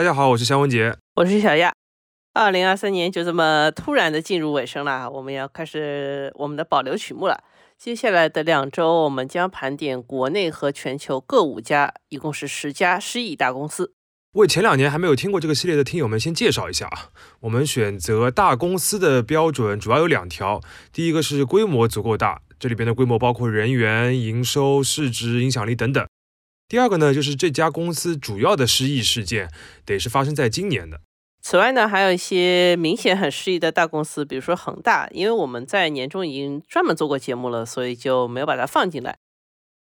大家好，我是肖文杰，我是小亚。二零二三年就这么突然的进入尾声了，我们要开始我们的保留曲目了。接下来的两周，我们将盘点国内和全球各五家，一共是十家失忆大公司。为前两年还没有听过这个系列的听友们先介绍一下啊。我们选择大公司的标准主要有两条，第一个是规模足够大，这里边的规模包括人员、营收、市值、影响力等等。第二个呢，就是这家公司主要的失意事件得是发生在今年的。此外呢，还有一些明显很失意的大公司，比如说恒大，因为我们在年终已经专门做过节目了，所以就没有把它放进来。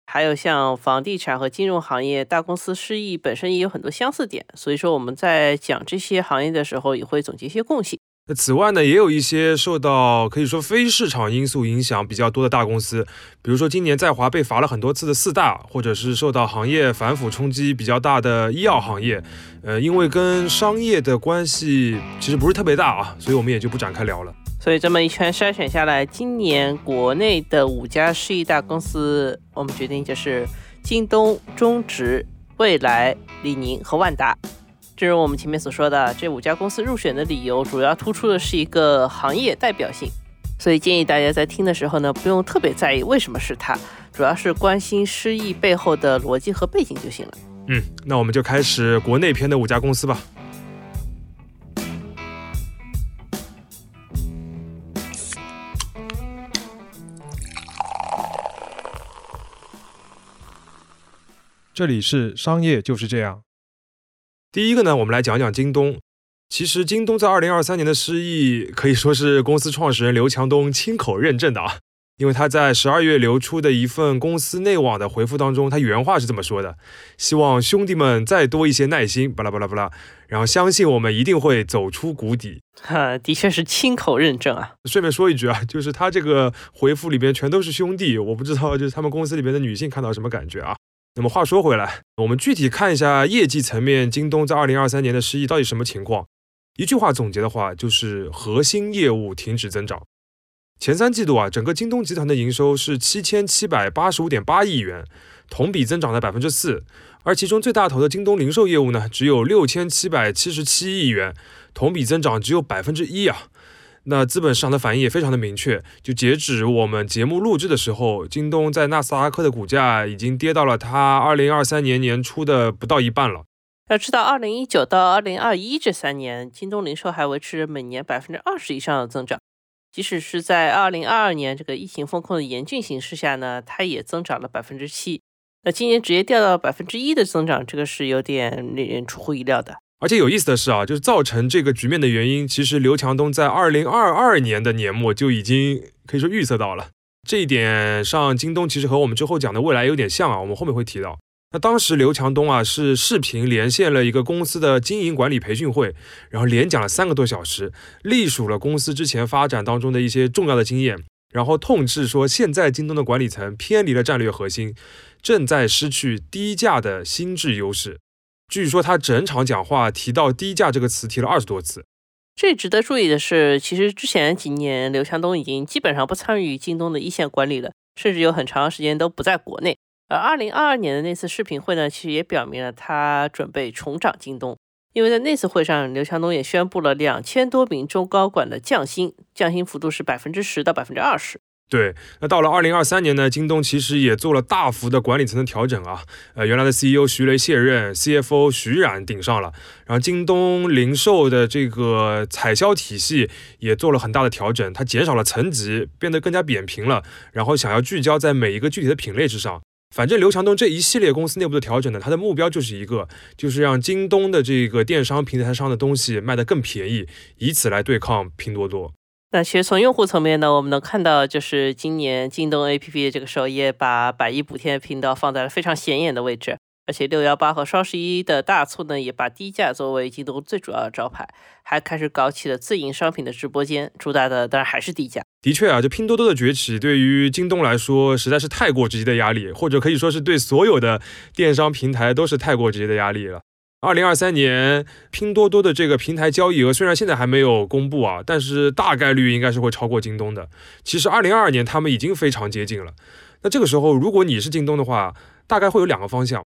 还有像房地产和金融行业大公司失意本身也有很多相似点，所以说我们在讲这些行业的时候也会总结一些共性。那此外呢，也有一些受到可以说非市场因素影响比较多的大公司，比如说今年在华被罚了很多次的四大，或者是受到行业反腐冲击比较大的医药行业，呃，因为跟商业的关系其实不是特别大啊，所以我们也就不展开聊了。所以这么一圈筛选下来，今年国内的五家市一大公司，我们决定就是京东、中植、蔚来、李宁和万达。正如我们前面所说的，这五家公司入选的理由主要突出的是一个行业代表性，所以建议大家在听的时候呢，不用特别在意为什么是它，主要是关心失意背后的逻辑和背景就行了。嗯，那我们就开始国内篇的五家公司吧。这里是商业就是这样。第一个呢，我们来讲讲京东。其实京东在二零二三年的失意，可以说是公司创始人刘强东亲口认证的啊。因为他在十二月流出的一份公司内网的回复当中，他原话是这么说的：“希望兄弟们再多一些耐心，巴拉巴拉巴拉，然后相信我们一定会走出谷底。”哈，的确是亲口认证啊。顺便说一句啊，就是他这个回复里边全都是兄弟，我不知道就是他们公司里边的女性看到什么感觉啊。那么话说回来，我们具体看一下业绩层面，京东在二零二三年的失意到底什么情况？一句话总结的话，就是核心业务停止增长。前三季度啊，整个京东集团的营收是七千七百八十五点八亿元，同比增长了百分之四，而其中最大头的京东零售业务呢，只有六千七百七十七亿元，同比增长只有百分之一啊。那资本市场的反应也非常的明确，就截止我们节目录制的时候，京东在纳斯达克的股价已经跌到了它二零二三年年初的不到一半了。要知道，二零一九到二零二一这三年，京东零售还维持每年百分之二十以上的增长，即使是在二零二二年这个疫情风控的严峻形势下呢，它也增长了百分之七。那今年直接掉到百分之一的增长，这个是有点令人出乎意料的。而且有意思的是啊，就是造成这个局面的原因，其实刘强东在二零二二年的年末就已经可以说预测到了这一点上，京东其实和我们之后讲的未来有点像啊，我们后面会提到。那当时刘强东啊是视频连线了一个公司的经营管理培训会，然后连讲了三个多小时，隶属了公司之前发展当中的一些重要的经验，然后痛斥说现在京东的管理层偏离了战略核心，正在失去低价的心智优势。据说他整场讲话提到“低价”这个词提了二十多次。最值得注意的是，其实之前几年刘强东已经基本上不参与京东的一线管理了，甚至有很长时间都不在国内。而二零二二年的那次视频会呢，其实也表明了他准备重掌京东，因为在那次会上，刘强东也宣布了两千多名中高管的降薪，降薪幅度是百分之十到百分之二十。对，那到了二零二三年呢，京东其实也做了大幅的管理层的调整啊。呃，原来的 CEO 徐雷卸任，CFO 徐冉顶上了，然后京东零售的这个采销体系也做了很大的调整，它减少了层级，变得更加扁平了，然后想要聚焦在每一个具体的品类之上。反正刘强东这一系列公司内部的调整呢，它的目标就是一个，就是让京东的这个电商平台上的东西卖得更便宜，以此来对抗拼多多。那其实从用户层面呢，我们能看到，就是今年京东 APP 这个首页把百亿补贴频道放在了非常显眼的位置，而且六幺八和双十一的大促呢，也把低价作为京东最主要的招牌，还开始搞起了自营商品的直播间，主打的当然还是低价。的确啊，就拼多多的崛起对于京东来说实在是太过直接的压力，或者可以说是对所有的电商平台都是太过直接的压力了。二零二三年，拼多多的这个平台交易额虽然现在还没有公布啊，但是大概率应该是会超过京东的。其实二零二二年他们已经非常接近了。那这个时候，如果你是京东的话，大概会有两个方向，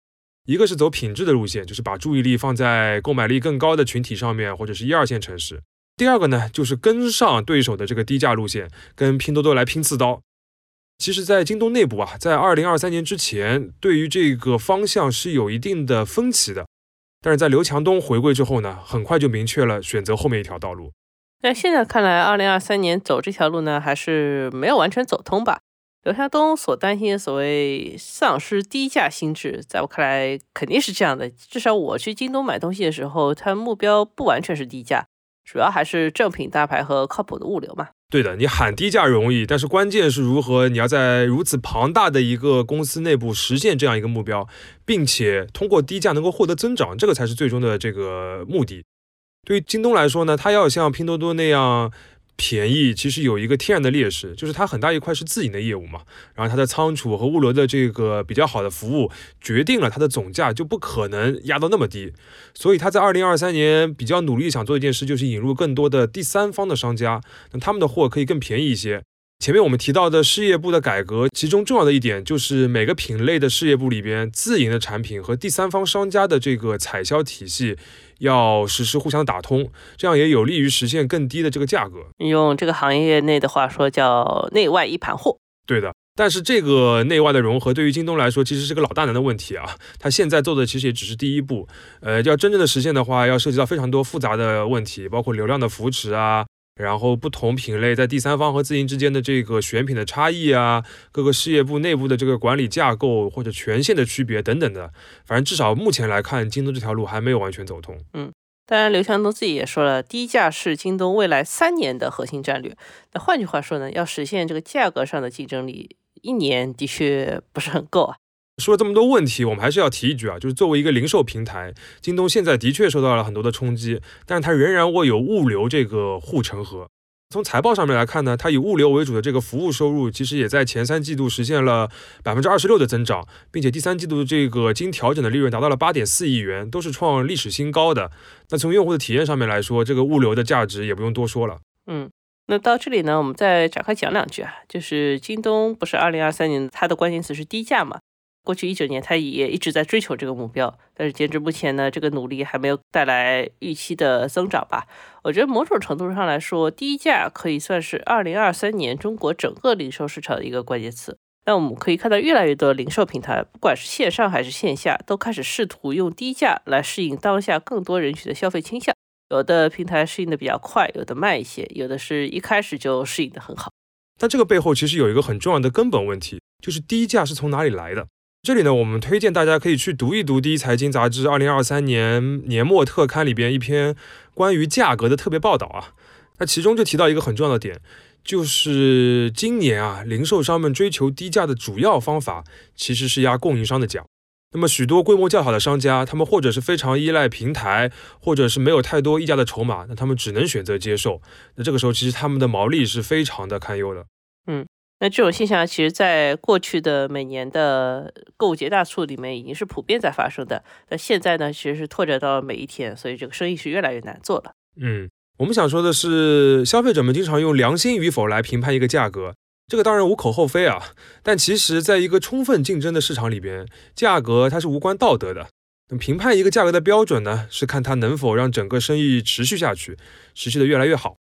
一个是走品质的路线，就是把注意力放在购买力更高的群体上面，或者是一二线城市。第二个呢，就是跟上对手的这个低价路线，跟拼多多来拼刺刀。其实，在京东内部啊，在二零二三年之前，对于这个方向是有一定的分歧的。但是在刘强东回归之后呢，很快就明确了选择后面一条道路。那现在看来，二零二三年走这条路呢，还是没有完全走通吧？刘强东所担心的所谓丧失低价心智，在我看来肯定是这样的。至少我去京东买东西的时候，它目标不完全是低价，主要还是正品大牌和靠谱的物流嘛。对的，你喊低价容易，但是关键是如何你要在如此庞大的一个公司内部实现这样一个目标，并且通过低价能够获得增长，这个才是最终的这个目的。对于京东来说呢，它要像拼多多那样。便宜其实有一个天然的劣势，就是它很大一块是自营的业务嘛，然后它的仓储和物流的这个比较好的服务，决定了它的总价就不可能压到那么低，所以它在二零二三年比较努力想做一件事，就是引入更多的第三方的商家，那他们的货可以更便宜一些。前面我们提到的事业部的改革，其中重要的一点就是每个品类的事业部里边，自营的产品和第三方商家的这个采销体系。要实施互相打通，这样也有利于实现更低的这个价格。用这个行业内的话说，叫内外一盘货。对的，但是这个内外的融合对于京东来说，其实是个老大难的问题啊。它现在做的其实也只是第一步，呃，要真正的实现的话，要涉及到非常多复杂的问题，包括流量的扶持啊。然后不同品类在第三方和自营之间的这个选品的差异啊，各个事业部内部的这个管理架构或者权限的区别等等的，反正至少目前来看，京东这条路还没有完全走通。嗯，当然刘强东自己也说了，低价是京东未来三年的核心战略。那换句话说呢，要实现这个价格上的竞争力，一年的确不是很够啊。说了这么多问题，我们还是要提一句啊，就是作为一个零售平台，京东现在的确受到了很多的冲击，但是它仍然握有物流这个护城河。从财报上面来看呢，它以物流为主的这个服务收入，其实也在前三季度实现了百分之二十六的增长，并且第三季度的这个经调整的利润达到了八点四亿元，都是创历史新高。的那从用户的体验上面来说，这个物流的价值也不用多说了。嗯，那到这里呢，我们再展开讲两句啊，就是京东不是二零二三年它的关键词是低价嘛？过去一九年，他也一直在追求这个目标，但是截至目前呢，这个努力还没有带来预期的增长吧？我觉得某种程度上来说，低价可以算是二零二三年中国整个零售市场的一个关键词。那我们可以看到，越来越多的零售平台，不管是线上还是线下，都开始试图用低价来适应当下更多人群的消费倾向。有的平台适应的比较快，有的慢一些，有的是一开始就适应的很好。但这个背后其实有一个很重要的根本问题，就是低价是从哪里来的？这里呢，我们推荐大家可以去读一读《第一财经》杂志二零二三年年末特刊里边一篇关于价格的特别报道啊。那其中就提到一个很重要的点，就是今年啊，零售商们追求低价的主要方法其实是压供应商的价。那么许多规模较好的商家，他们或者是非常依赖平台，或者是没有太多溢价的筹码，那他们只能选择接受。那这个时候，其实他们的毛利是非常的堪忧的。那这种现象，其实在过去的每年的购物节大促里面已经是普遍在发生的。那现在呢，其实是拓展到每一天，所以这个生意是越来越难做了。嗯，我们想说的是，消费者们经常用良心与否来评判一个价格，这个当然无可厚非啊。但其实，在一个充分竞争的市场里边，价格它是无关道德的。评判一个价格的标准呢，是看它能否让整个生意持续下去，持续的越来越好。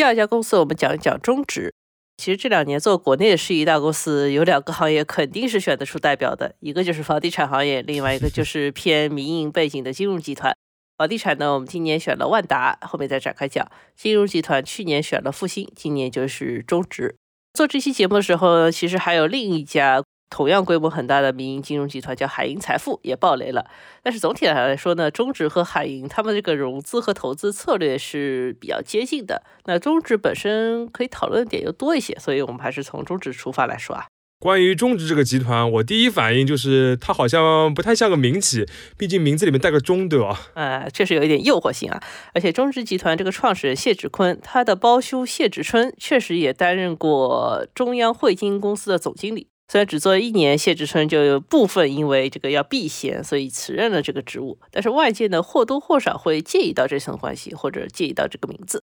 第二家公司，我们讲一讲中植。其实这两年做国内的世一大公司，有两个行业肯定是选得出代表的，一个就是房地产行业，另外一个就是偏民营背景的金融集团。房地产呢，我们今年选了万达，后面再展开讲。金融集团去年选了复兴，今年就是中植。做这期节目的时候，其实还有另一家。同样规模很大的民营金融集团叫海银财富也爆雷了，但是总体来说呢，中植和海银他们这个融资和投资策略是比较接近的。那中植本身可以讨论的点又多一些，所以我们还是从中植出发来说啊。关于中植这个集团，我第一反应就是它好像不太像个民企，毕竟名字里面带个中，对吧？呃，确实有一点诱惑性啊。而且中植集团这个创始人谢志坤，他的胞兄谢志春确实也担任过中央汇金公司的总经理。虽然只做了一年，谢志春就有部分因为这个要避嫌，所以辞任了这个职务。但是外界呢或多或少会介意到这层关系，或者介意到这个名字。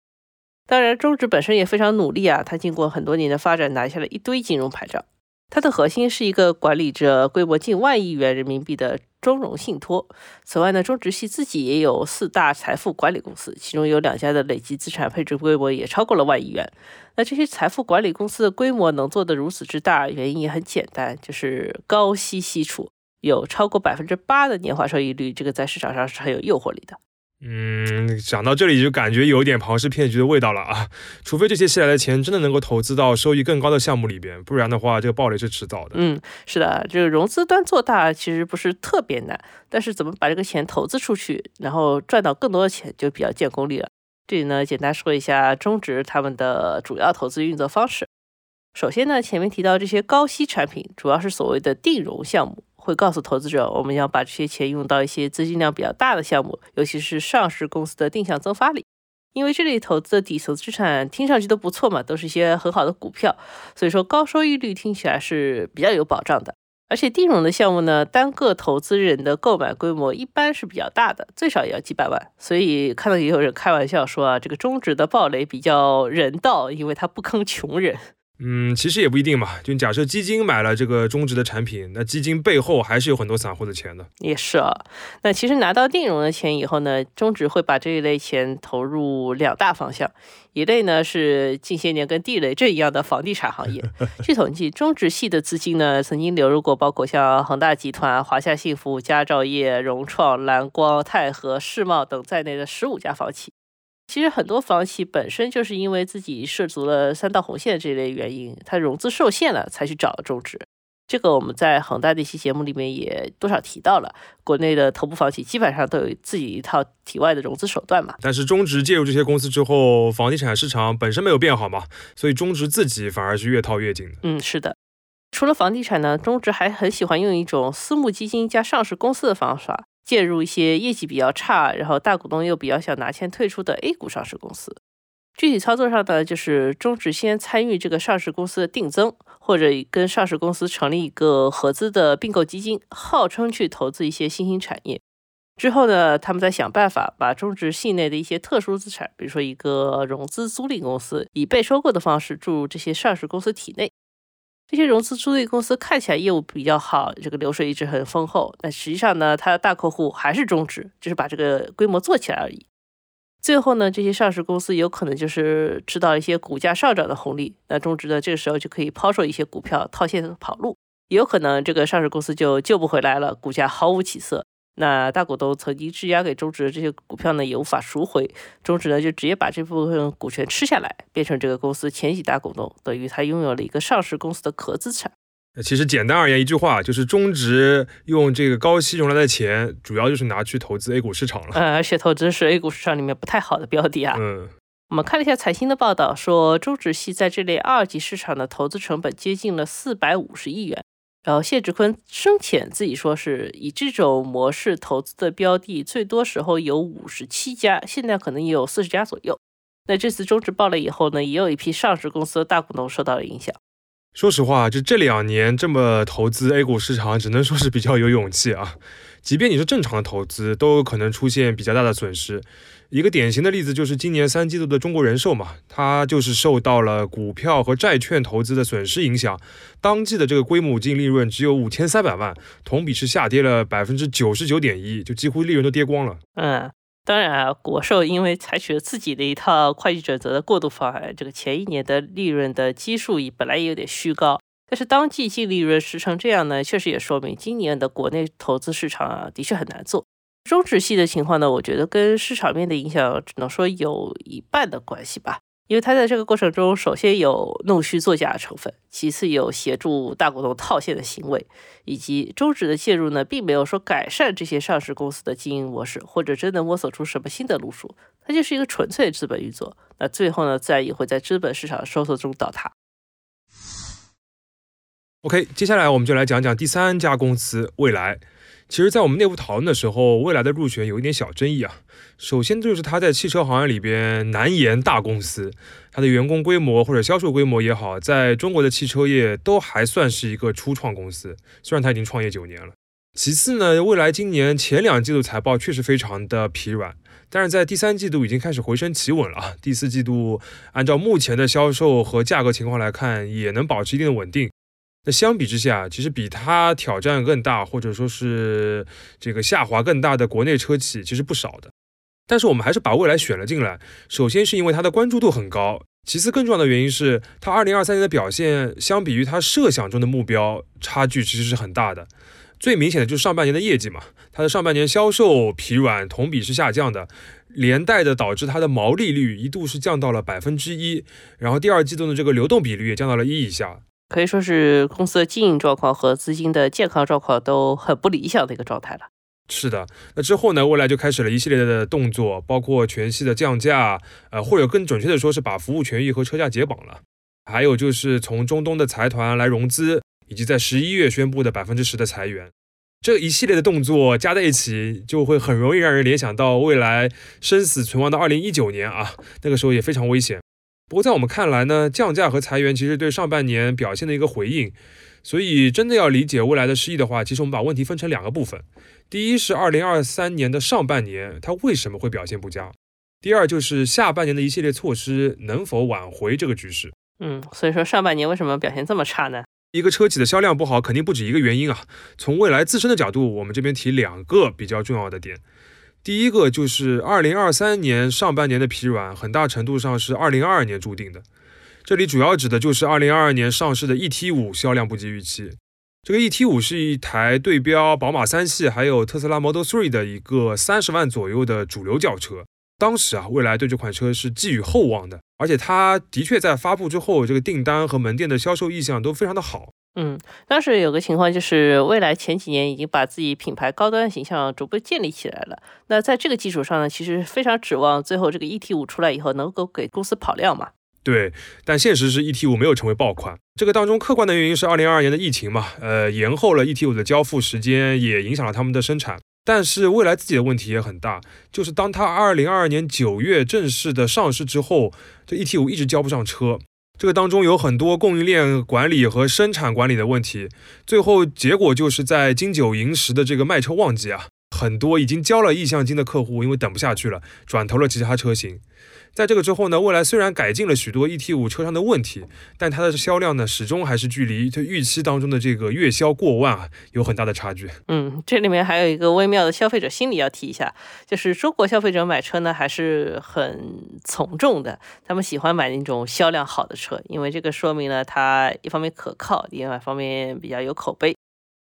当然，中植本身也非常努力啊，他经过很多年的发展，拿下了一堆金融牌照。它的核心是一个管理着规模近万亿元人民币的中融信托。此外呢，中植系自己也有四大财富管理公司，其中有两家的累计资产配置规模也超过了万亿元。那这些财富管理公司的规模能做得如此之大，原因也很简单，就是高息吸储，有超过百分之八的年化收益率，这个在市场上是很有诱惑力的。嗯，讲到这里就感觉有点庞氏骗局的味道了啊！除非这些吸来的钱真的能够投资到收益更高的项目里边，不然的话，这个暴雷是迟早的。嗯，是的，这个融资端做大其实不是特别难，但是怎么把这个钱投资出去，然后赚到更多的钱，就比较见功力了。这里呢，简单说一下中植他们的主要投资运作方式。首先呢，前面提到这些高息产品，主要是所谓的定融项目。会告诉投资者，我们要把这些钱用到一些资金量比较大的项目，尤其是上市公司的定向增发里，因为这里投资的底层资产听上去都不错嘛，都是一些很好的股票，所以说高收益率听起来是比较有保障的。而且定融的项目呢，单个投资人的购买规模一般是比较大的，最少也要几百万，所以看到也有人开玩笑说啊，这个中植的暴雷比较人道，因为它不坑穷人。嗯，其实也不一定嘛。就假设基金买了这个中植的产品，那基金背后还是有很多散户的钱的。也是啊。那其实拿到定融的钱以后呢，中植会把这一类钱投入两大方向，一类呢是近些年跟地雷阵一样的房地产行业。据统计，中植系的资金呢，曾经流入过包括像恒大集团、华夏幸福、佳兆业、融创、蓝光、泰禾、世茂等在内的十五家房企。其实很多房企本身就是因为自己涉足了三道红线这类原因，它融资受限了，才去找中植。这个我们在恒大的一期节目里面也多少提到了，国内的头部房企基本上都有自己一套体外的融资手段嘛。但是中植介入这些公司之后，房地产市场本身没有变好嘛，所以中植自己反而是越套越紧的。嗯，是的。除了房地产呢，中植还很喜欢用一种私募基金加上市公司的方法。介入一些业绩比较差，然后大股东又比较想拿钱退出的 A 股上市公司。具体操作上呢，就是中植先参与这个上市公司的定增，或者跟上市公司成立一个合资的并购基金，号称去投资一些新兴产业。之后呢，他们再想办法把中植系内的一些特殊资产，比如说一个融资租赁公司，以被收购的方式注入这些上市公司体内。这些融资租赁公司看起来业务比较好，这个流水一直很丰厚。但实际上呢，它的大客户还是中植，只是把这个规模做起来而已。最后呢，这些上市公司有可能就是吃到一些股价上涨的红利，那中植呢这个时候就可以抛售一些股票套现跑路。也有可能这个上市公司就救不回来了，股价毫无起色。那大股东曾经质押给中植的这些股票呢，也无法赎回，中植呢就直接把这部分股权吃下来，变成这个公司前几大股东，等于他拥有了一个上市公司的壳资产。其实简单而言，一句话就是中植用这个高息融来的钱，主要就是拿去投资 A 股市场了。呃，而且投资是 A 股市场里面不太好的标的啊。嗯，我们看了一下财新的报道，说中植系在这类二级市场的投资成本接近了四百五十亿元。然后谢志坤生前自己说是以这种模式投资的标的，最多时候有五十七家，现在可能也有四十家左右。那这次中植爆了以后呢，也有一批上市公司的大股东受到了影响。说实话，就这两年这么投资 A 股市场，只能说是比较有勇气啊。即便你是正常的投资，都有可能出现比较大的损失。一个典型的例子就是今年三季度的中国人寿嘛，它就是受到了股票和债券投资的损失影响，当季的这个归母净利润只有五千三百万，同比是下跌了百分之九十九点一，就几乎利润都跌光了。嗯，当然啊，国寿因为采取了自己的一套会计准则的过渡方案，这个前一年的利润的基数也本来也有点虚高，但是当季净利润实成这样呢，确实也说明今年的国内投资市场啊，的确很难做。中植系的情况呢，我觉得跟市场面的影响只能说有一半的关系吧。因为它在这个过程中，首先有弄虚作假的成分，其次有协助大股东套现的行为，以及中植的介入呢，并没有说改善这些上市公司的经营模式，或者真的摸索出什么新的路数，它就是一个纯粹资本运作。那最后呢，自然也会在资本市场的收缩中倒塌。OK，接下来我们就来讲讲第三家公司未来。其实，在我们内部讨论的时候，未来的入选有一点小争议啊。首先就是它在汽车行业里边难言大公司，它的员工规模或者销售规模也好，在中国的汽车业都还算是一个初创公司。虽然它已经创业九年了。其次呢，未来今年前两季度财报确实非常的疲软，但是在第三季度已经开始回升企稳了啊。第四季度按照目前的销售和价格情况来看，也能保持一定的稳定。那相比之下，其实比它挑战更大，或者说是这个下滑更大的国内车企其实不少的。但是我们还是把蔚来选了进来，首先是因为它的关注度很高，其次更重要的原因是它二零二三年的表现相比于它设想中的目标差距其实是很大的。最明显的就是上半年的业绩嘛，它的上半年销售疲软，同比是下降的，连带的导致它的毛利率一度是降到了百分之一，然后第二季度的这个流动比率也降到了一以下。可以说是公司的经营状况和资金的健康状况都很不理想的一个状态了。是的，那之后呢，未来就开始了一系列的动作，包括全系的降价，呃，或者更准确的说是把服务权益和车价解绑了，还有就是从中东的财团来融资，以及在十一月宣布的百分之十的裁员，这一系列的动作加在一起，就会很容易让人联想到未来生死存亡的二零一九年啊，那个时候也非常危险。不过在我们看来呢，降价和裁员其实对上半年表现的一个回应。所以，真的要理解未来的失意的话，其实我们把问题分成两个部分。第一是二零二三年的上半年，它为什么会表现不佳？第二就是下半年的一系列措施能否挽回这个局势？嗯，所以说上半年为什么表现这么差呢？一个车企的销量不好，肯定不止一个原因啊。从未来自身的角度，我们这边提两个比较重要的点。第一个就是二零二三年上半年的疲软，很大程度上是二零二二年注定的。这里主要指的就是二零二二年上市的 ET 五销量不及预期。这个 ET 五是一台对标宝马三系还有特斯拉 Model Three 的一个三十万左右的主流轿车。当时啊，蔚来对这款车是寄予厚望的，而且它的确在发布之后，这个订单和门店的销售意向都非常的好。嗯，当时有个情况就是，蔚来前几年已经把自己品牌高端形象逐步建立起来了。那在这个基础上呢，其实非常指望最后这个 ET 五出来以后能够给公司跑量嘛。对，但现实是 ET 五没有成为爆款。这个当中客观的原因是二零二二年的疫情嘛，呃，延后了 ET 五的交付时间，也影响了他们的生产。但是未来自己的问题也很大，就是当它二零二二年九月正式的上市之后，这 ET 五一直交不上车。这个当中有很多供应链管理和生产管理的问题，最后结果就是在金九银十的这个卖车旺季啊，很多已经交了意向金的客户因为等不下去了，转投了其他车型。在这个之后呢，蔚来虽然改进了许多 ET 五车上的问题，但它的销量呢，始终还是距离它预期当中的这个月销过万啊，有很大的差距。嗯，这里面还有一个微妙的消费者心理要提一下，就是中国消费者买车呢还是很从众的，他们喜欢买那种销量好的车，因为这个说明了它一方面可靠，另外一方面比较有口碑。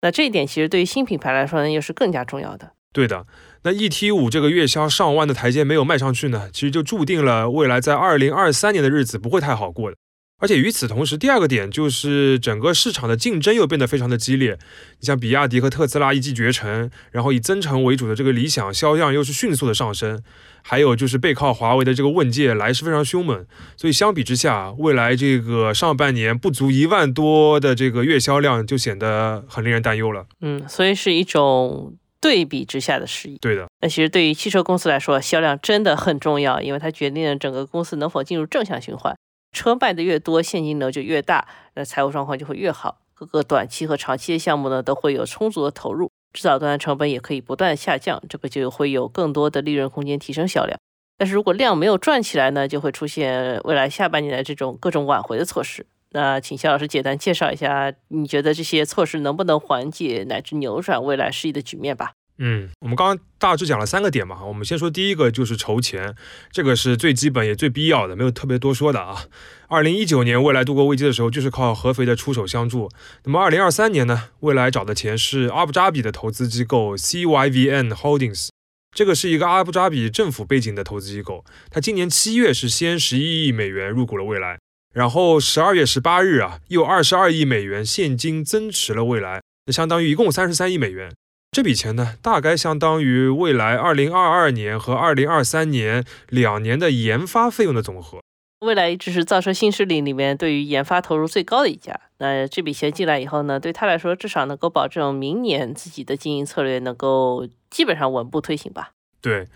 那这一点其实对于新品牌来说呢，又是更加重要的。对的。那 ET 五这个月销上万的台阶没有迈上去呢，其实就注定了未来在二零二三年的日子不会太好过的。而且与此同时，第二个点就是整个市场的竞争又变得非常的激烈。你像比亚迪和特斯拉一骑绝尘，然后以增程为主的这个理想销量又是迅速的上升，还有就是背靠华为的这个问界来势非常凶猛。所以相比之下，未来这个上半年不足一万多的这个月销量就显得很令人担忧了。嗯，所以是一种。对比之下的失意，对的。那其实对于汽车公司来说，销量真的很重要，因为它决定了整个公司能否进入正向循环。车卖的越多，现金流就越大，那财务状况就会越好。各个短期和长期的项目呢，都会有充足的投入，制造端成本也可以不断下降，这个就会有更多的利润空间提升销量。但是如果量没有赚起来呢，就会出现未来下半年的这种各种挽回的措施。那请肖老师简单介绍一下，你觉得这些措施能不能缓解乃至扭转未来失意的局面吧？嗯，我们刚刚大致讲了三个点嘛，我们先说第一个就是筹钱，这个是最基本也最必要的，没有特别多说的啊。二零一九年未来度过危机的时候，就是靠合肥的出手相助。那么二零二三年呢，未来找的钱是阿布扎比的投资机构 CYVN Holdings，这个是一个阿布扎比政府背景的投资机构，它今年七月是先十一亿美元入股了未来。然后十二月十八日啊，又二十二亿美元现金增持了未来，那相当于一共三十三亿美元。这笔钱呢，大概相当于未来二零二二年和二零二三年两年的研发费用的总和。未来一直是造车新势力里面对于研发投入最高的一家。那这笔钱进来以后呢，对他来说至少能够保证明年自己的经营策略能够基本上稳步推行吧。对，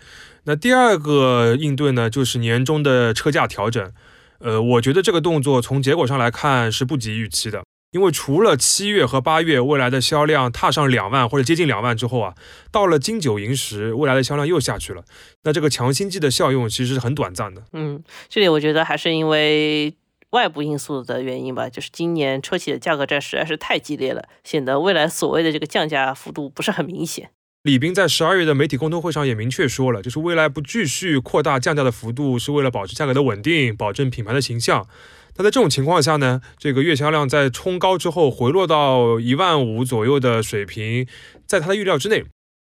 那第二个应对呢，就是年终的车价调整。呃，我觉得这个动作从结果上来看是不及预期的，因为除了七月和八月未来的销量踏上两万或者接近两万之后啊，到了金九银十，未来的销量又下去了。那这个强心剂的效用其实是很短暂的。嗯，这里我觉得还是因为外部因素的原因吧，就是今年车企的价格战实在是太激烈了，显得未来所谓的这个降价幅度不是很明显。李斌在十二月的媒体沟通会上也明确说了，就是未来不继续扩大降价的幅度，是为了保持价格的稳定，保证品牌的形象。那在这种情况下呢，这个月销量在冲高之后回落到一万五左右的水平，在他的预料之内。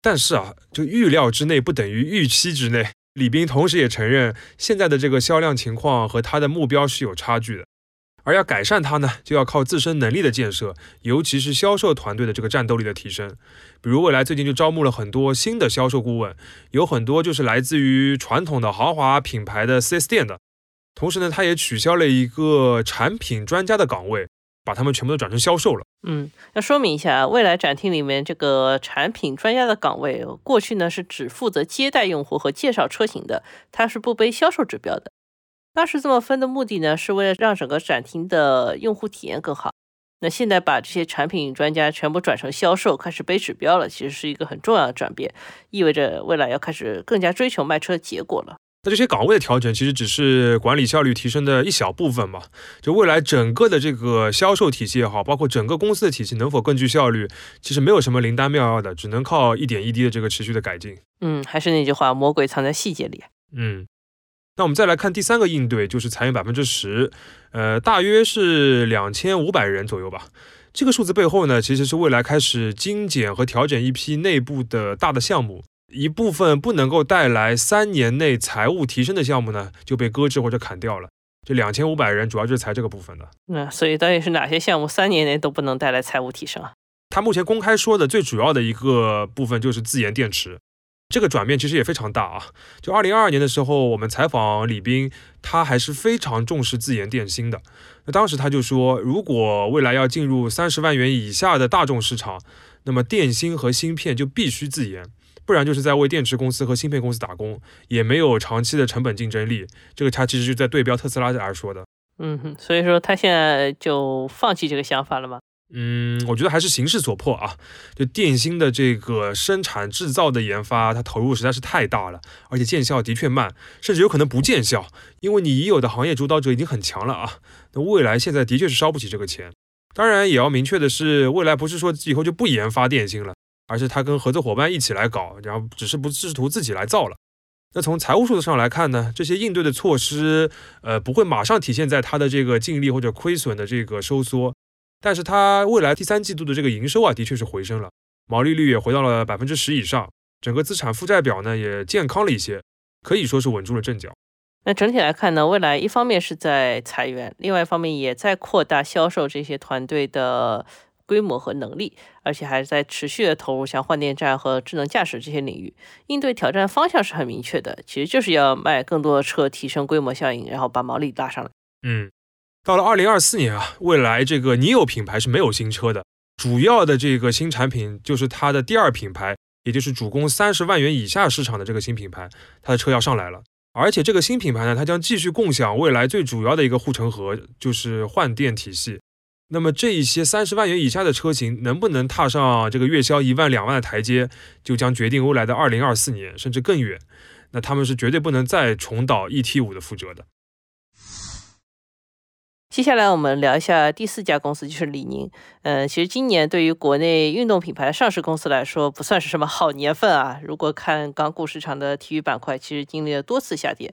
但是啊，就预料之内不等于预期之内。李斌同时也承认，现在的这个销量情况和他的目标是有差距的。而要改善它呢，就要靠自身能力的建设，尤其是销售团队的这个战斗力的提升。比如未来最近就招募了很多新的销售顾问，有很多就是来自于传统的豪华品牌的 4S 店的。同时呢，他也取消了一个产品专家的岗位，把他们全部都转成销售了。嗯，要说明一下，未来展厅里面这个产品专家的岗位，过去呢是只负责接待用户和介绍车型的，它是不背销售指标的。当时这么分的目的呢，是为了让整个展厅的用户体验更好。那现在把这些产品专家全部转成销售，开始背指标了，其实是一个很重要的转变，意味着未来要开始更加追求卖车结果了。那这些岗位的调整，其实只是管理效率提升的一小部分嘛。就未来整个的这个销售体系也好，包括整个公司的体系能否更具效率，其实没有什么灵丹妙药的，只能靠一点一滴的这个持续的改进。嗯，还是那句话，魔鬼藏在细节里。嗯。那我们再来看第三个应对，就是裁员百分之十，呃，大约是两千五百人左右吧。这个数字背后呢，其实是未来开始精简和调整一批内部的大的项目，一部分不能够带来三年内财务提升的项目呢，就被搁置或者砍掉了。这两千五百人主要就是裁这个部分的。那所以到底是哪些项目三年内都不能带来财务提升啊？他目前公开说的最主要的一个部分就是自研电池。这个转变其实也非常大啊！就二零二二年的时候，我们采访李斌，他还是非常重视自研电芯的。那当时他就说，如果未来要进入三十万元以下的大众市场，那么电芯和芯片就必须自研，不然就是在为电池公司和芯片公司打工，也没有长期的成本竞争力。这个他其实就在对标特斯拉而说的。嗯哼，所以说他现在就放弃这个想法了吗？嗯，我觉得还是形势所迫啊。就电芯的这个生产制造的研发，它投入实在是太大了，而且见效的确慢，甚至有可能不见效。因为你已有的行业主导者已经很强了啊。那未来现在的确是烧不起这个钱。当然，也要明确的是，未来不是说以后就不研发电芯了，而是他跟合作伙伴一起来搞，然后只是不试图自己来造了。那从财务数字上来看呢，这些应对的措施，呃，不会马上体现在它的这个净利或者亏损的这个收缩。但是它未来第三季度的这个营收啊，的确是回升了，毛利率也回到了百分之十以上，整个资产负债表呢也健康了一些，可以说是稳住了阵脚。那整体来看呢，未来一方面是在裁员，另外一方面也在扩大销售这些团队的规模和能力，而且还在持续的投入像换电站和智能驾驶这些领域，应对挑战方向是很明确的，其实就是要卖更多的车，提升规模效应，然后把毛利拉上来。嗯。到了二零二四年啊，未来这个 NIO 品牌是没有新车的，主要的这个新产品就是它的第二品牌，也就是主攻三十万元以下市场的这个新品牌，它的车要上来了。而且这个新品牌呢，它将继续共享未来最主要的一个护城河，就是换电体系。那么这一些三十万元以下的车型能不能踏上这个月销一万两万的台阶，就将决定未来的二零二四年甚至更远。那他们是绝对不能再重蹈 ET 五的覆辙的。接下来我们聊一下第四家公司，就是李宁。嗯，其实今年对于国内运动品牌上市公司来说，不算是什么好年份啊。如果看港股市场的体育板块，其实经历了多次下跌。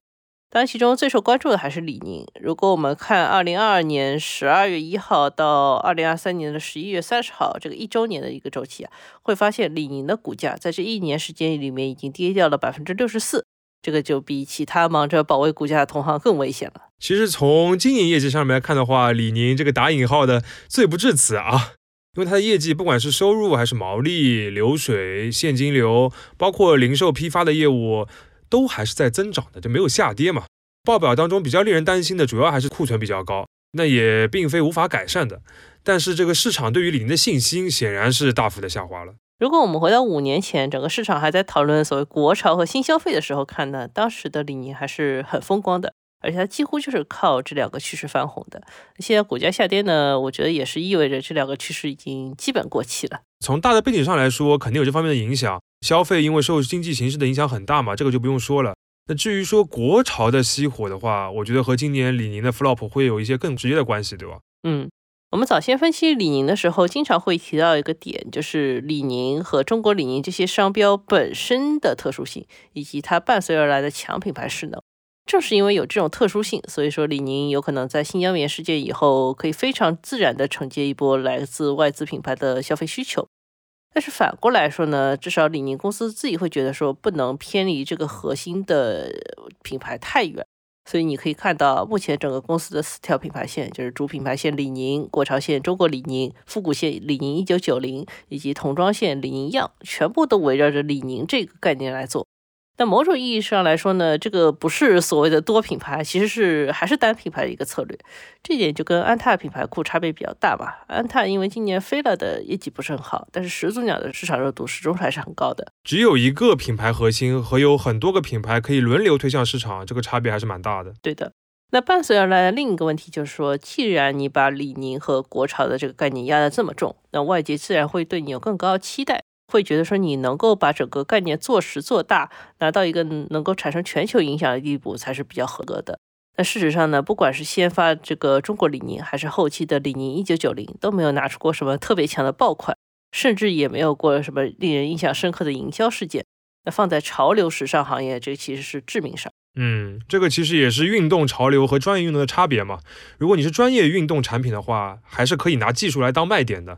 当然，其中最受关注的还是李宁。如果我们看二零二二年十二月一号到二零二三年的十一月三十号这个一周年的一个周期啊，会发现李宁的股价在这一年时间里面已经跌掉了百分之六十四。这个就比其他忙着保卫股价的同行更危险了。其实从经营业绩上面来看的话，李宁这个打引号的罪不至此啊，因为它的业绩不管是收入还是毛利、流水、现金流，包括零售批发的业务，都还是在增长的，就没有下跌嘛。报表当中比较令人担心的主要还是库存比较高，那也并非无法改善的。但是这个市场对于李宁的信心显然是大幅的下滑了。如果我们回到五年前，整个市场还在讨论所谓国潮和新消费的时候看呢，当时的李宁还是很风光的，而且它几乎就是靠这两个趋势翻红的。现在股价下跌呢，我觉得也是意味着这两个趋势已经基本过期了。从大的背景上来说，肯定有这方面的影响。消费因为受经济形势的影响很大嘛，这个就不用说了。那至于说国潮的熄火的话，我觉得和今年李宁的 flop 会有一些更直接的关系，对吧？嗯。我们早先分析李宁的时候，经常会提到一个点，就是李宁和中国李宁这些商标本身的特殊性，以及它伴随而来的强品牌势能。正是因为有这种特殊性，所以说李宁有可能在新疆棉事件以后，可以非常自然地承接一波来自外资品牌的消费需求。但是反过来说呢，至少李宁公司自己会觉得说，不能偏离这个核心的品牌太远。所以你可以看到，目前整个公司的四条品牌线，就是主品牌线李宁、国潮线中国李宁、复古线李宁一九九零，以及童装线李宁样，全部都围绕着李宁这个概念来做。那某种意义上来说呢，这个不是所谓的多品牌，其实是还是单品牌的一个策略。这点就跟安踏品牌库差别比较大吧。安踏因为今年飞了的业绩不是很好，但是始祖鸟的市场热度始终还是很高的。只有一个品牌核心和有很多个品牌可以轮流推向市场，这个差别还是蛮大的。对的。那伴随而来的另一个问题就是说，既然你把李宁和国潮的这个概念压得这么重，那外界自然会对你有更高的期待。会觉得说你能够把整个概念做实做大，拿到一个能够产生全球影响的地步才是比较合格的。那事实上呢，不管是先发这个中国李宁，还是后期的李宁一九九零，都没有拿出过什么特别强的爆款，甚至也没有过什么令人印象深刻的营销事件。那放在潮流时尚行业，这其实是致命伤。嗯，这个其实也是运动潮流和专业运动的差别嘛。如果你是专业运动产品的话，还是可以拿技术来当卖点的。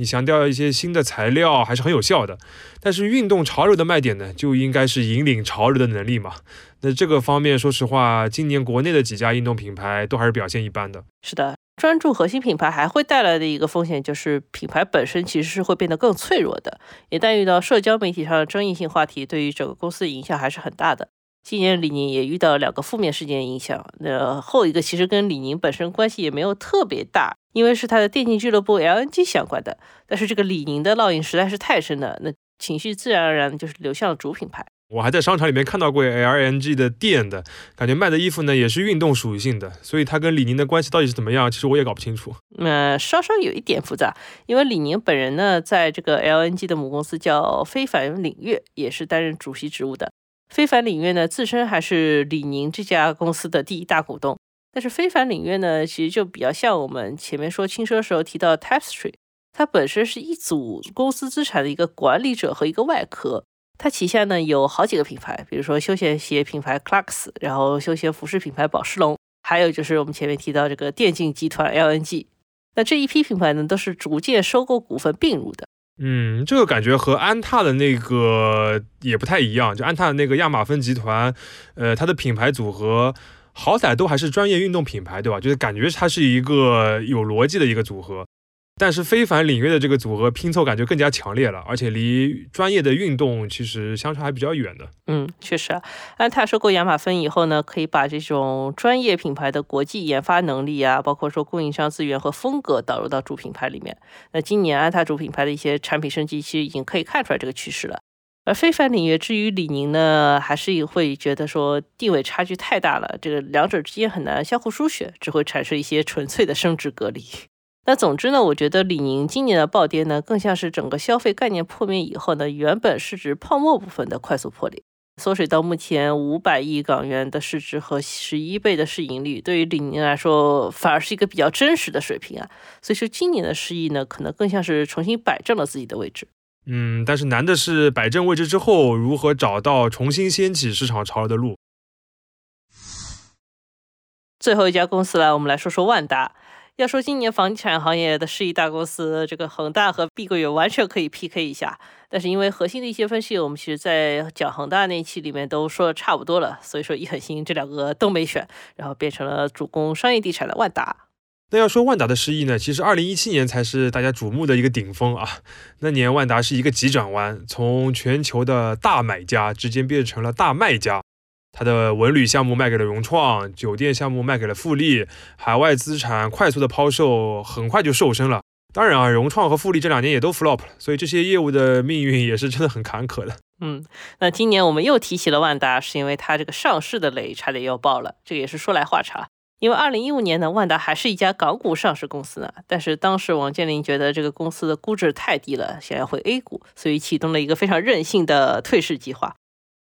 你强调一些新的材料还是很有效的，但是运动潮流的卖点呢，就应该是引领潮流的能力嘛。那这个方面，说实话，今年国内的几家运动品牌都还是表现一般的。是的，专注核心品牌还会带来的一个风险，就是品牌本身其实是会变得更脆弱的。一旦遇到社交媒体上的争议性话题，对于整个公司的影响还是很大的。今年李宁也遇到两个负面事件影响，那后一个其实跟李宁本身关系也没有特别大，因为是他的电竞俱乐部 LNG 相关的。但是这个李宁的烙印实在是太深了，那情绪自然而然就是流向了主品牌。我还在商场里面看到过 LNG 的店的，感觉卖的衣服呢也是运动属性的，所以他跟李宁的关系到底是怎么样，其实我也搞不清楚。那稍稍有一点复杂，因为李宁本人呢在这个 LNG 的母公司叫非凡领域，也是担任主席职务的。非凡领域呢，自身还是李宁这家公司的第一大股东。但是非凡领域呢，其实就比较像我们前面说轻奢时候提到 Tapestry，它本身是一组公司资产的一个管理者和一个外壳。它旗下呢有好几个品牌，比如说休闲鞋品牌 Clarks，然后休闲服饰品牌宝诗龙，还有就是我们前面提到这个电竞集团 LNG。那这一批品牌呢，都是逐渐收购股份并入的。嗯，这个感觉和安踏的那个也不太一样。就安踏的那个亚马芬集团，呃，它的品牌组合好歹都还是专业运动品牌，对吧？就是感觉它是一个有逻辑的一个组合。但是非凡领域的这个组合拼凑感就更加强烈了，而且离专业的运动其实相差还比较远的。嗯，确实，安踏收购亚马芬以后呢，可以把这种专业品牌的国际研发能力啊，包括说供应商资源和风格导入到主品牌里面。那今年安踏主品牌的一些产品升级，其实已经可以看出来这个趋势了。而非凡领域至于李宁呢，还是会觉得说地位差距太大了，这个两者之间很难相互输血，只会产生一些纯粹的生殖隔离。那总之呢，我觉得李宁今年的暴跌呢，更像是整个消费概念破灭以后呢，原本市值泡沫部分的快速破裂，缩水到目前五百亿港元的市值和十一倍的市盈率，对于李宁来说，反而是一个比较真实的水平啊。所以说，今年的失意呢，可能更像是重新摆正了自己的位置。嗯，但是难的是摆正位置之后，如何找到重新掀起市场潮流的路。最后一家公司来，我们来说说万达。要说今年房地产行业的世一大公司，这个恒大和碧桂园完全可以 PK 一下。但是因为核心的一些分析，我们其实在讲恒大那一期里面都说的差不多了，所以说一狠心这两个都没选，然后变成了主攻商业地产的万达。那要说万达的失意呢，其实二零一七年才是大家瞩目的一个顶峰啊。那年万达是一个急转弯，从全球的大买家直接变成了大卖家。它的文旅项目卖给了融创，酒店项目卖给了富力，海外资产快速的抛售，很快就瘦身了。当然啊，融创和富力这两年也都 flop 了，所以这些业务的命运也是真的很坎坷的。嗯，那今年我们又提起了万达，是因为它这个上市的雷差点要爆了。这个也是说来话长，因为二零一五年呢，万达还是一家港股上市公司呢，但是当时王健林觉得这个公司的估值太低了，想要回 A 股，所以启动了一个非常任性的退市计划。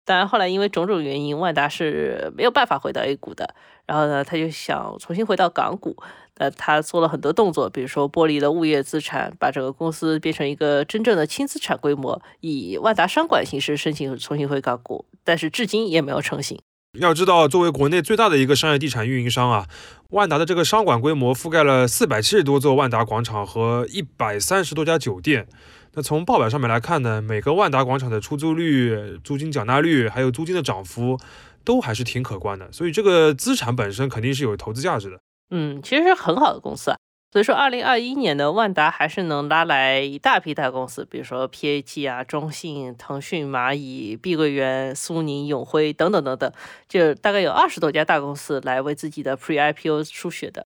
当然，后来因为种种原因，万达是没有办法回到 A 股的。然后呢，他就想重新回到港股。那，他做了很多动作，比如说剥离了物业资产，把整个公司变成一个真正的轻资产规模，以万达商管形式申请重新回港股，但是至今也没有成型。要知道，作为国内最大的一个商业地产运营商啊，万达的这个商管规模覆盖了四百七十多座万达广场和一百三十多家酒店。那从报表上面来看呢，每个万达广场的出租率、租金缴纳率，还有租金的涨幅，都还是挺可观的。所以这个资产本身肯定是有投资价值的。嗯，其实是很好的公司啊。所以说，二零二一年的万达还是能拉来一大批大公司，比如说 PAG 啊、中信、腾讯、蚂蚁、碧桂园、苏宁、永辉等等等等，就大概有二十多家大公司来为自己的 Pre IPO 输血的。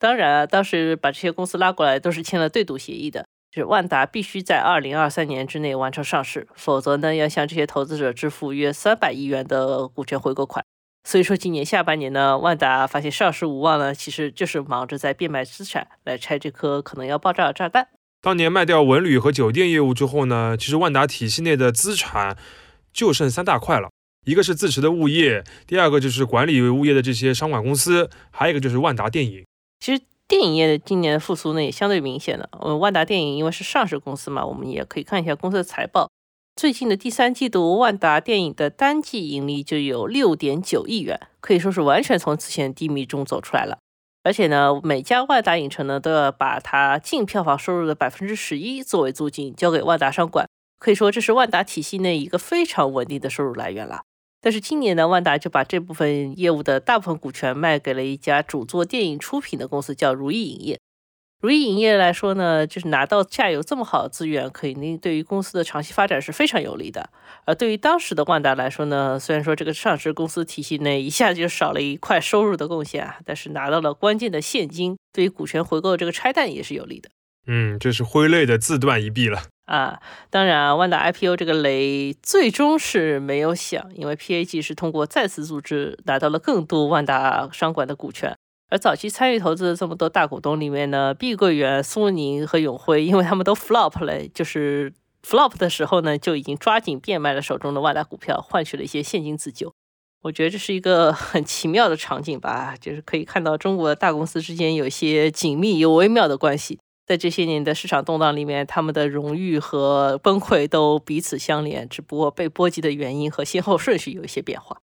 当然啊，当时把这些公司拉过来都是签了对赌协议的。是万达必须在二零二三年之内完成上市，否则呢要向这些投资者支付约三百亿元的股权回购款。所以说今年下半年呢，万达发现上市无望呢，其实就是忙着在变卖资产来拆这颗可能要爆炸的炸弹。当年卖掉文旅和酒店业务之后呢，其实万达体系内的资产就剩三大块了，一个是自持的物业，第二个就是管理物业的这些商管公司，还有一个就是万达电影。其实。电影业的今年的复苏呢也相对明显了。我们，万达电影因为是上市公司嘛，我们也可以看一下公司的财报。最近的第三季度，万达电影的单季盈利就有六点九亿元，可以说是完全从此前低迷中走出来了。而且呢，每家万达影城呢都要把它净票房收入的百分之十一作为租金交给万达商管，可以说这是万达体系内一个非常稳定的收入来源了。但是今年呢，万达就把这部分业务的大部分股权卖给了一家主做电影出品的公司，叫如意影业。如意影业来说呢，就是拿到下游这么好的资源，肯定对于公司的长期发展是非常有利的。而对于当时的万达来说呢，虽然说这个上市公司体系内一下就少了一块收入的贡献啊，但是拿到了关键的现金，对于股权回购这个拆弹也是有利的。嗯，这是挥泪的自断一臂了。啊，当然，万达 IPO 这个雷最终是没有响，因为 PAG 是通过再次组织拿到了更多万达商管的股权。而早期参与投资的这么多大股东里面呢，碧桂园、苏宁和永辉，因为他们都 flop 了，就是 flop 的时候呢，就已经抓紧变卖了手中的万达股票，换取了一些现金自救。我觉得这是一个很奇妙的场景吧，就是可以看到中国大公司之间有些紧密又微妙的关系。在这些年的市场动荡里面，他们的荣誉和崩溃都彼此相连，只不过被波及的原因和先后顺序有一些变化。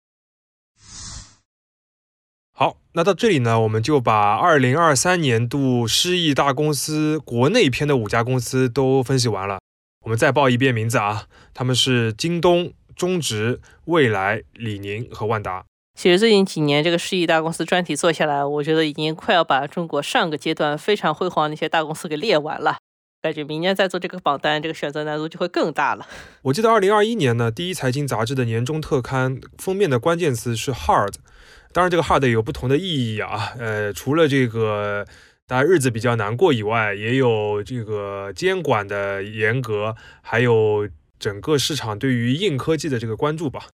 好，那到这里呢，我们就把二零二三年度失意大公司国内篇的五家公司都分析完了。我们再报一遍名字啊，他们是京东、中植、未来、李宁和万达。其实最近几年，这个世亿大公司专题做下来，我觉得已经快要把中国上个阶段非常辉煌的那些大公司给列完了。感觉明年再做这个榜单，这个选择难度就会更大了。我记得二零二一年呢，第一财经杂志的年终特刊封面的关键词是 hard，当然这个 hard 有不同的意义啊。呃，除了这个大家日子比较难过以外，也有这个监管的严格，还有整个市场对于硬科技的这个关注吧。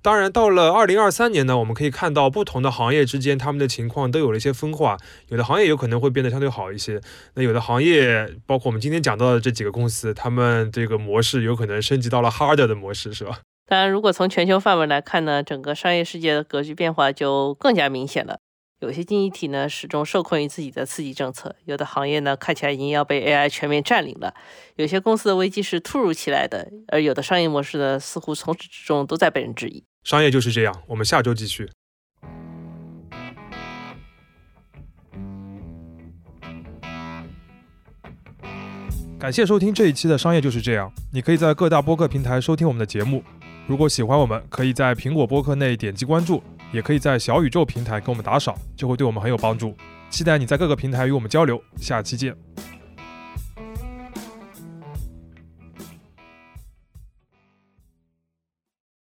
当然，到了二零二三年呢，我们可以看到不同的行业之间，他们的情况都有了一些分化。有的行业有可能会变得相对好一些，那有的行业，包括我们今天讲到的这几个公司，他们这个模式有可能升级到了 harder 的模式，是吧？当然，如果从全球范围来看呢，整个商业世界的格局变化就更加明显了。有些经济体呢始终受困于自己的刺激政策，有的行业呢看起来已经要被 AI 全面占领了。有些公司的危机是突如其来的，而有的商业模式呢似乎从始至终都在被人质疑。商业就是这样，我们下周继续。感谢收听这一期的《商业就是这样》，你可以在各大播客平台收听我们的节目。如果喜欢我们，可以在苹果播客内点击关注。也可以在小宇宙平台给我们打赏，就会对我们很有帮助。期待你在各个平台与我们交流，下期见。